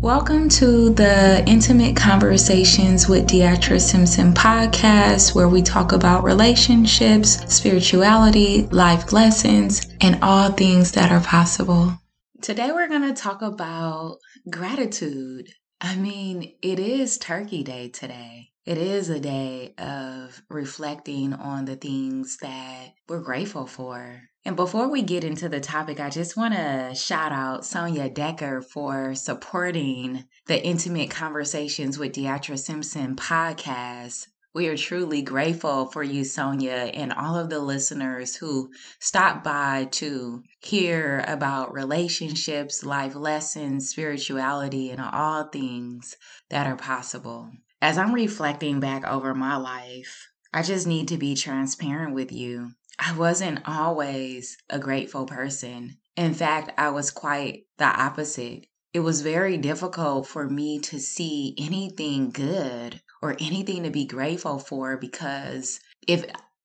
Welcome to the Intimate Conversations with Deatra Simpson podcast, where we talk about relationships, spirituality, life lessons, and all things that are possible. Today, we're going to talk about gratitude. I mean, it is Turkey Day today. It is a day of reflecting on the things that we're grateful for. And before we get into the topic, I just want to shout out Sonia Decker for supporting the Intimate Conversations with Deatra Simpson podcast. We are truly grateful for you, Sonia, and all of the listeners who stopped by to hear about relationships, life lessons, spirituality, and all things that are possible. As I'm reflecting back over my life, I just need to be transparent with you. I wasn't always a grateful person. In fact, I was quite the opposite. It was very difficult for me to see anything good or anything to be grateful for because if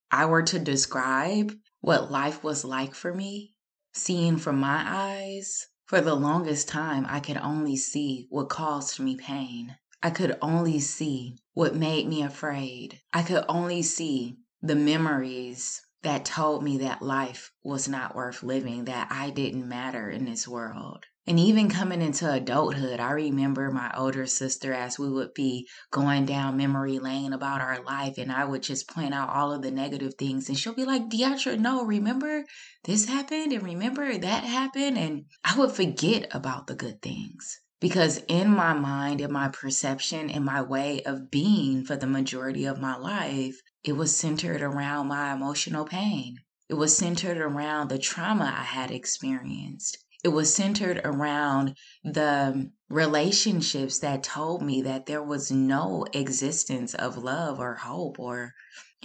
I were to describe what life was like for me, seeing from my eyes, for the longest time, I could only see what caused me pain. I could only see what made me afraid. I could only see the memories that told me that life was not worth living, that I didn't matter in this world. And even coming into adulthood, I remember my older sister as we would be going down memory lane about our life, and I would just point out all of the negative things, and she'll be like, Deatra, no, remember this happened, and remember that happened. And I would forget about the good things. Because in my mind, in my perception, in my way of being for the majority of my life, it was centered around my emotional pain. It was centered around the trauma I had experienced. It was centered around the relationships that told me that there was no existence of love or hope or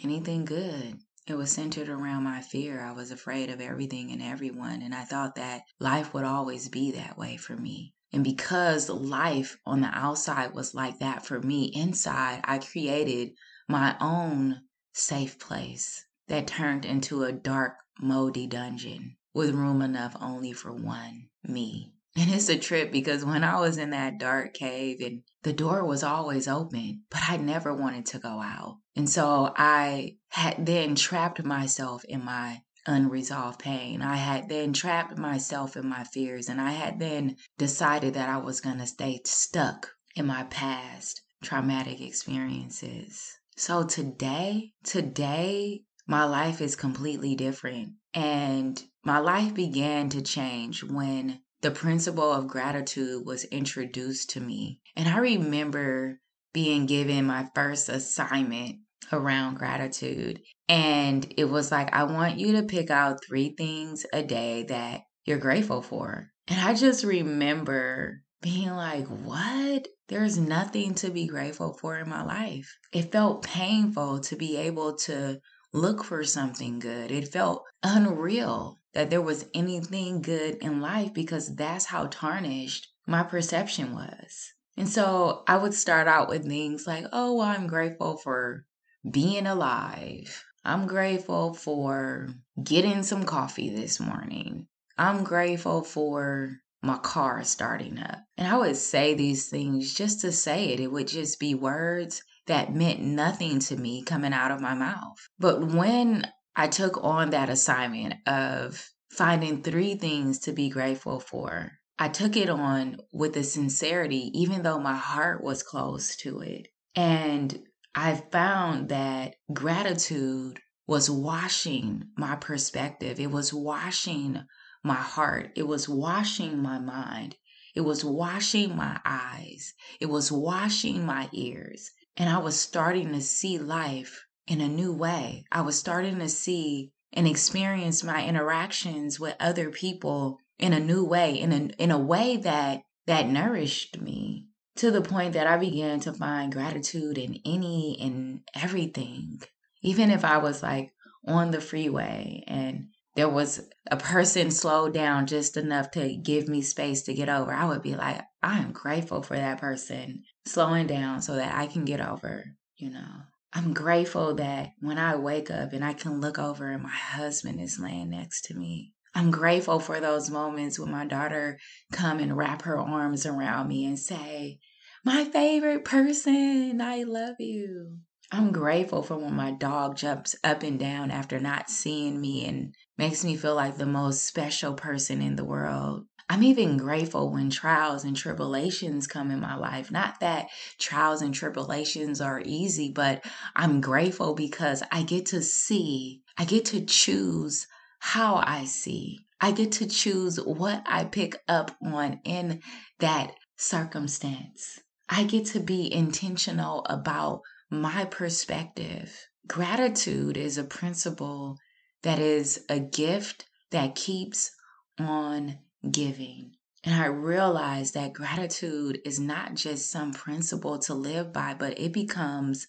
anything good. It was centered around my fear. I was afraid of everything and everyone, and I thought that life would always be that way for me. And because life on the outside was like that for me, inside, I created my own safe place that turned into a dark, moldy dungeon with room enough only for one me. And it's a trip because when I was in that dark cave and the door was always open, but I never wanted to go out. And so I had then trapped myself in my unresolved pain. I had then trapped myself in my fears and I had then decided that I was going to stay stuck in my past traumatic experiences. So today, today, my life is completely different. And my life began to change when the principle of gratitude was introduced to me. And I remember being given my first assignment around gratitude. And it was like, I want you to pick out three things a day that you're grateful for. And I just remember being like, what? There's nothing to be grateful for in my life. It felt painful to be able to look for something good. It felt unreal that there was anything good in life because that's how tarnished my perception was. And so I would start out with things like, oh, well, I'm grateful for being alive. I'm grateful for getting some coffee this morning. I'm grateful for my car starting up. And I would say these things just to say it. It would just be words that meant nothing to me coming out of my mouth. But when I took on that assignment of finding three things to be grateful for, I took it on with a sincerity, even though my heart was close to it. And I found that gratitude was washing my perspective. It was washing my heart. It was washing my mind. It was washing my eyes. It was washing my ears. And I was starting to see life in a new way. I was starting to see and experience my interactions with other people in a new way, in a, in a way that, that nourished me to the point that I began to find gratitude in any and everything. Even if I was like on the freeway and there was a person slowed down just enough to give me space to get over, I would be like, I am grateful for that person slowing down so that I can get over, you know. I'm grateful that when I wake up and I can look over and my husband is laying next to me. I'm grateful for those moments when my daughter come and wrap her arms around me and say, "My favorite person, I love you." I'm grateful for when my dog jumps up and down after not seeing me and makes me feel like the most special person in the world. I'm even grateful when trials and tribulations come in my life. Not that trials and tribulations are easy, but I'm grateful because I get to see, I get to choose how I see. I get to choose what I pick up on in that circumstance. I get to be intentional about my perspective. Gratitude is a principle that is a gift that keeps on giving. And I realized that gratitude is not just some principle to live by, but it becomes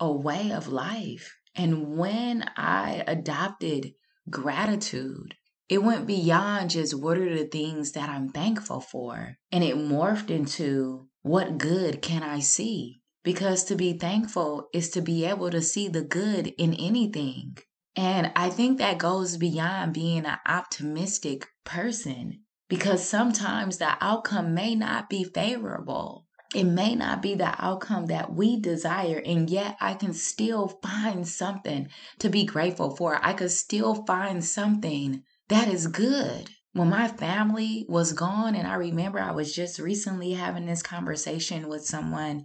a way of life. And when I adopted gratitude, it went beyond just what are the things that I'm thankful for. And it morphed into what good can I see? Because to be thankful is to be able to see the good in anything. And I think that goes beyond being an optimistic person because sometimes the outcome may not be favorable. It may not be the outcome that we desire, and yet I can still find something to be grateful for. I could still find something that is good. When my family was gone, and I remember I was just recently having this conversation with someone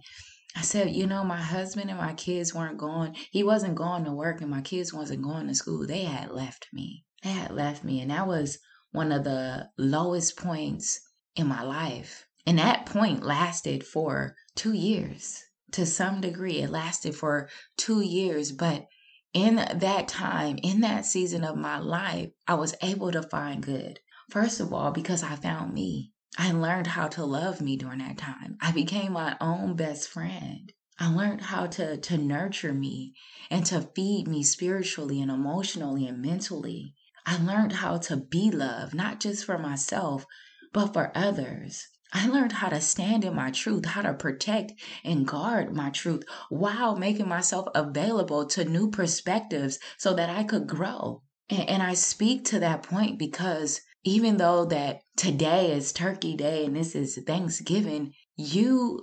I said, you know, my husband and my kids weren't going. He wasn't going to work and my kids wasn't going to school. They had left me. They had left me. And that was one of the lowest points in my life. And that point lasted for two years. To some degree, it lasted for two years. But in that time, in that season of my life, I was able to find good. First of all, because I found me. I learned how to love me during that time. I became my own best friend. I learned how to, to nurture me and to feed me spiritually and emotionally and mentally. I learned how to be loved, not just for myself, but for others. I learned how to stand in my truth, how to protect and guard my truth while making myself available to new perspectives so that I could grow. And, and I speak to that point because even though that today is turkey day and this is Thanksgiving, you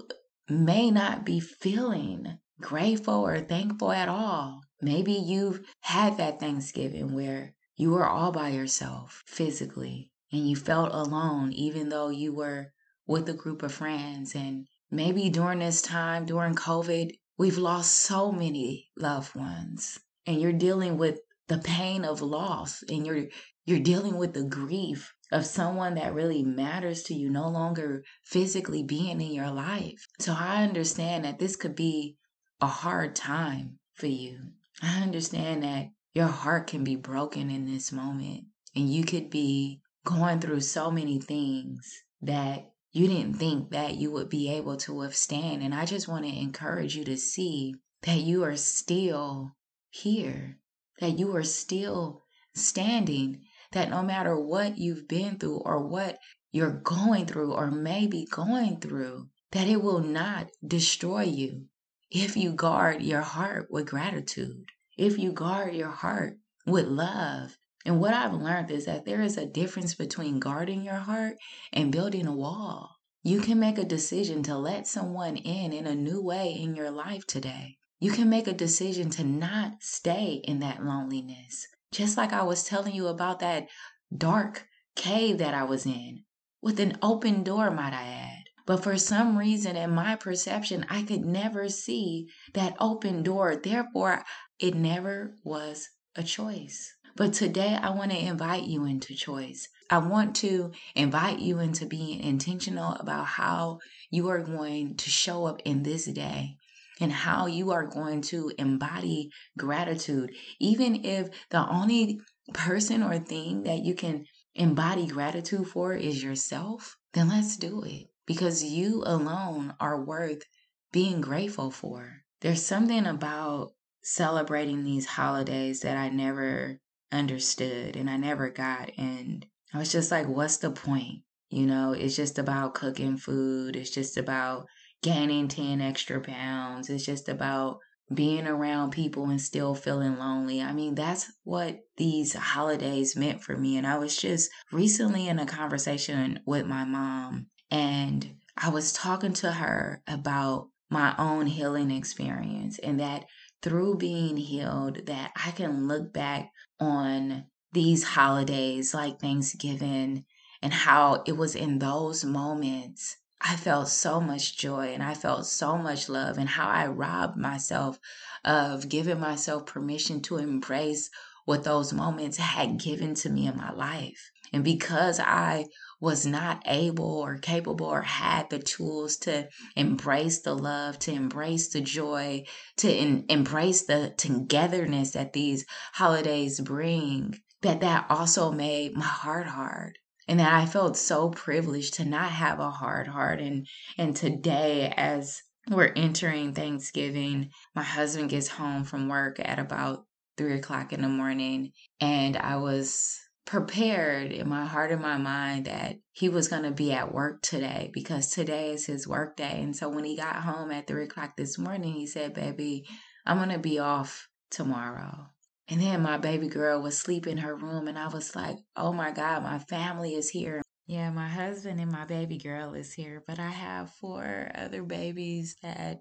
may not be feeling grateful or thankful at all. Maybe you've had that Thanksgiving where you were all by yourself physically and you felt alone, even though you were with a group of friends. And maybe during this time, during COVID, we've lost so many loved ones and you're dealing with the pain of loss and you're you're dealing with the grief of someone that really matters to you no longer physically being in your life. So I understand that this could be a hard time for you. I understand that your heart can be broken in this moment and you could be going through so many things that you didn't think that you would be able to withstand. And I just want to encourage you to see that you are still here, that you are still standing that no matter what you've been through or what you're going through or maybe going through, that it will not destroy you if you guard your heart with gratitude, if you guard your heart with love. And what I've learned is that there is a difference between guarding your heart and building a wall. You can make a decision to let someone in in a new way in your life today. You can make a decision to not stay in that loneliness. Just like I was telling you about that dark cave that I was in, with an open door, might I add. But for some reason, in my perception, I could never see that open door. Therefore, it never was a choice. But today, I want to invite you into choice. I want to invite you into being intentional about how you are going to show up in this day and how you are going to embody gratitude. Even if the only person or thing that you can embody gratitude for is yourself, then let's do it because you alone are worth being grateful for. There's something about celebrating these holidays that I never understood and I never got. And I was just like, what's the point? You know, it's just about cooking food, it's just about gaining 10 extra pounds. It's just about being around people and still feeling lonely. I mean, that's what these holidays meant for me. And I was just recently in a conversation with my mom, and I was talking to her about my own healing experience and that through being healed that I can look back on these holidays like Thanksgiving and how it was in those moments I felt so much joy and I felt so much love, and how I robbed myself of giving myself permission to embrace what those moments had given to me in my life. And because I was not able or capable or had the tools to embrace the love, to embrace the joy, to embrace the togetherness that these holidays bring, that that also made my heart hard and that I felt so privileged to not have a hard heart. And and today, as we're entering Thanksgiving, my husband gets home from work at about three o'clock in the morning, and I was prepared in my heart and my mind that he was going to be at work today because today is his work day. And so when he got home at three o'clock this morning, he said, Baby, I'm going to be off tomorrow. And then my baby girl was asleep in her room, and I was like, oh my God, my family is here. Yeah, my husband and my baby girl is here, but I have four other babies that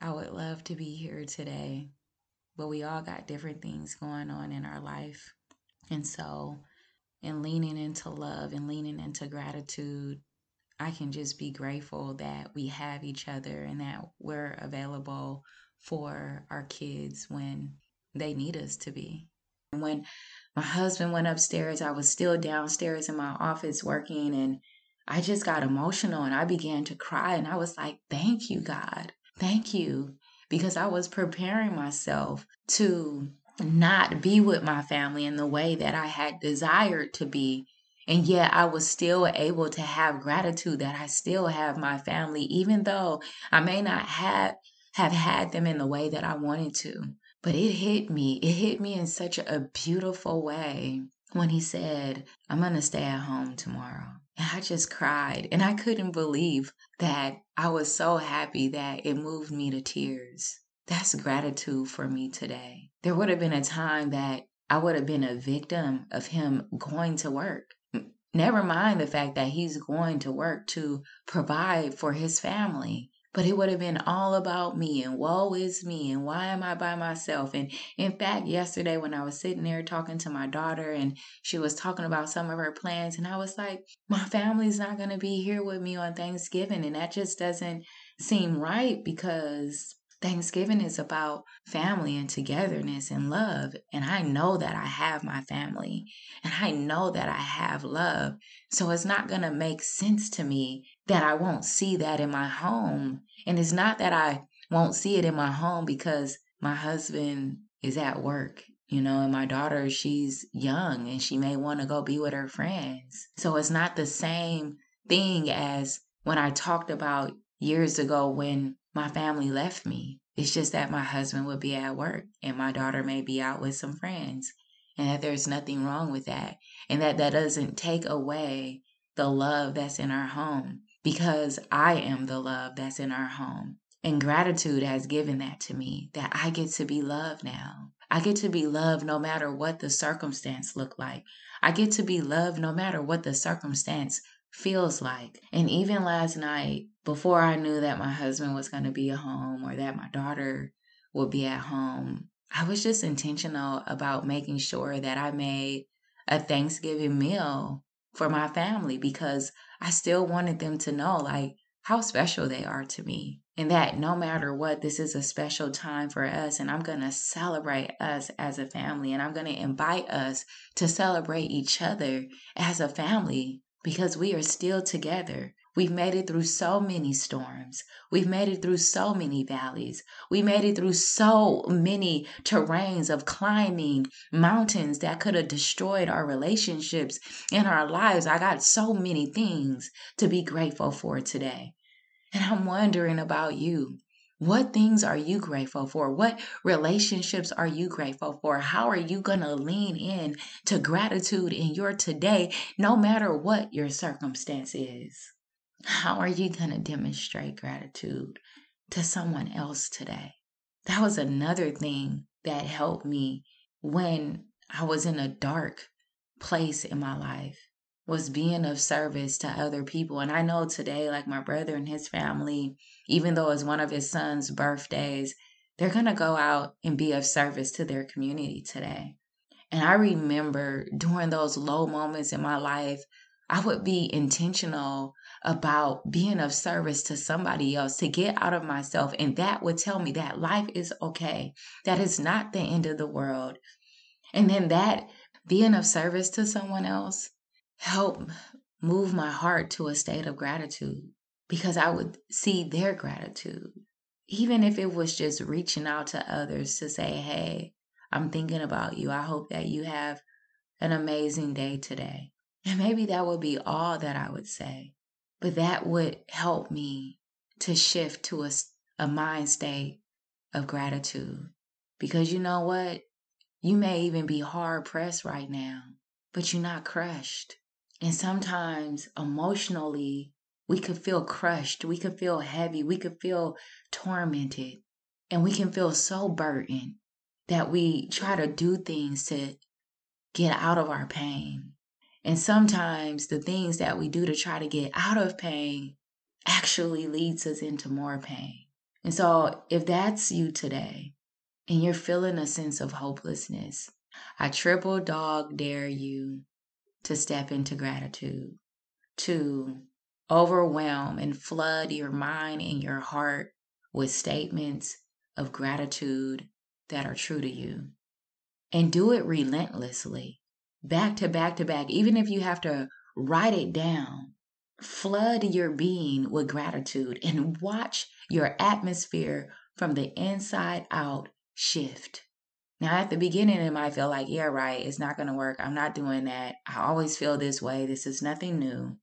I would love to be here today. But we all got different things going on in our life. And so, in leaning into love and leaning into gratitude, I can just be grateful that we have each other and that we're available for our kids when they need us to be. When my husband went upstairs, I was still downstairs in my office working and I just got emotional and I began to cry and I was like, "Thank you, God. Thank you." Because I was preparing myself to not be with my family in the way that I had desired to be. And yet I was still able to have gratitude that I still have my family, even though I may not have have had them in the way that I wanted to. But it hit me. It hit me in such a beautiful way when he said, I'm going to stay at home tomorrow. And I just cried. And I couldn't believe that I was so happy that it moved me to tears. That's gratitude for me today. There would have been a time that I would have been a victim of him going to work. Never mind the fact that he's going to work to provide for his family but it would have been all about me and woe is me and why am I by myself? And in fact, yesterday when I was sitting there talking to my daughter and she was talking about some of her plans, and I was like, my family's not going to be here with me on Thanksgiving. And that just doesn't seem right because Thanksgiving is about family and togetherness and love. And I know that I have my family and I know that I have love. So it's not going to make sense to me that I won't see that in my home. And it's not that I won't see it in my home because my husband is at work, you know, and my daughter, she's young and she may want to go be with her friends. So it's not the same thing as when I talked about years ago when my family left me. It's just that my husband would be at work and my daughter may be out with some friends and that there's nothing wrong with that and that that doesn't take away the love that's in our home because I am the love that's in our home. And gratitude has given that to me that I get to be loved now. I get to be loved no matter what the circumstance look like. I get to be loved no matter what the circumstance feels like. And even last night, before I knew that my husband was going to be at home or that my daughter would be at home, I was just intentional about making sure that I made a Thanksgiving meal for my family because I still wanted them to know like how special they are to me. And that no matter what, this is a special time for us. And I'm going to celebrate us as a family. And I'm going to invite us to celebrate each other as a family because we are still together. We've made it through so many storms. We've made it through so many valleys. We made it through so many terrains of climbing mountains that could have destroyed our relationships in our lives. I got so many things to be grateful for today. And I'm wondering about you. What things are you grateful for? What relationships are you grateful for? How are you going to lean in to gratitude in your today, no matter what your circumstance is? How are you going to demonstrate gratitude to someone else today? that was another thing that helped me when I was in a dark place in my life was being of service to other people. And I know today, like my brother and his family, even though it's one of his son's birthdays, they're going to go out and be of service to their community today. And I remember during those low moments in my life, I would be intentional about being of service to somebody else to get out of myself. And that would tell me that life is okay, that is not the end of the world. And then that being of service to someone else helped move my heart to a state of gratitude because I would see their gratitude. Even if it was just reaching out to others to say, hey, I'm thinking about you. I hope that you have an amazing day today. And maybe that would be all that I would say. But that would help me to shift to a, a mind state of gratitude. Because you know what? You may even be hard pressed right now, but you're not crushed. And sometimes emotionally, we could feel crushed. We could feel heavy. We could feel tormented. And we can feel so burdened that we try to do things to get out of our pain. And sometimes the things that we do to try to get out of pain actually leads us into more pain. And so if that's you today and you're feeling a sense of hopelessness, I triple dog dare you to step into gratitude, to overwhelm and flood your mind and your heart with statements of gratitude that are true to you. And do it relentlessly back to back to back, even if you have to write it down, flood your being with gratitude and watch your atmosphere from the inside out shift. Now, at the beginning, it might feel like, yeah, right, it's not going to work. I'm not doing that. I always feel this way. This is nothing new.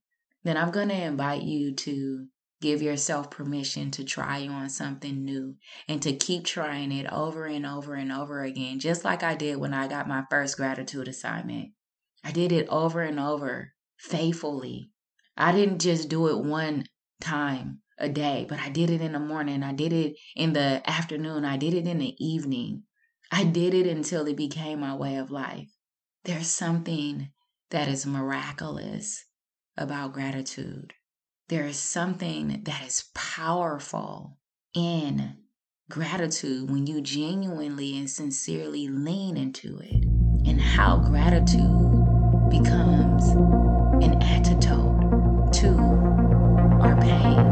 Then I'm going to invite you to give yourself permission to try on something new and to keep trying it over and over and over again, just like I did when I got my first gratitude assignment. I did it over and over faithfully. I didn't just do it one time a day, but I did it in the morning. I did it in the afternoon. I did it in the evening. I did it until it became my way of life. There's something that is miraculous about gratitude. There is something that is powerful in gratitude when you genuinely and sincerely lean into it, and how gratitude becomes an antidote to our pain,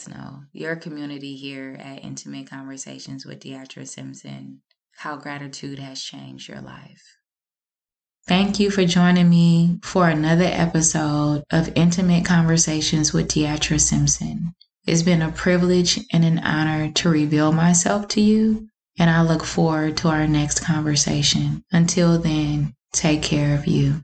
us know, your community here at Intimate Conversations with Deatra Simpson, how gratitude has changed your life. Thank you for joining me for another episode of Intimate Conversations with Deatra Simpson. It's been a privilege and an honor to reveal myself to you, and I look forward to our next conversation. Until then, take care of you.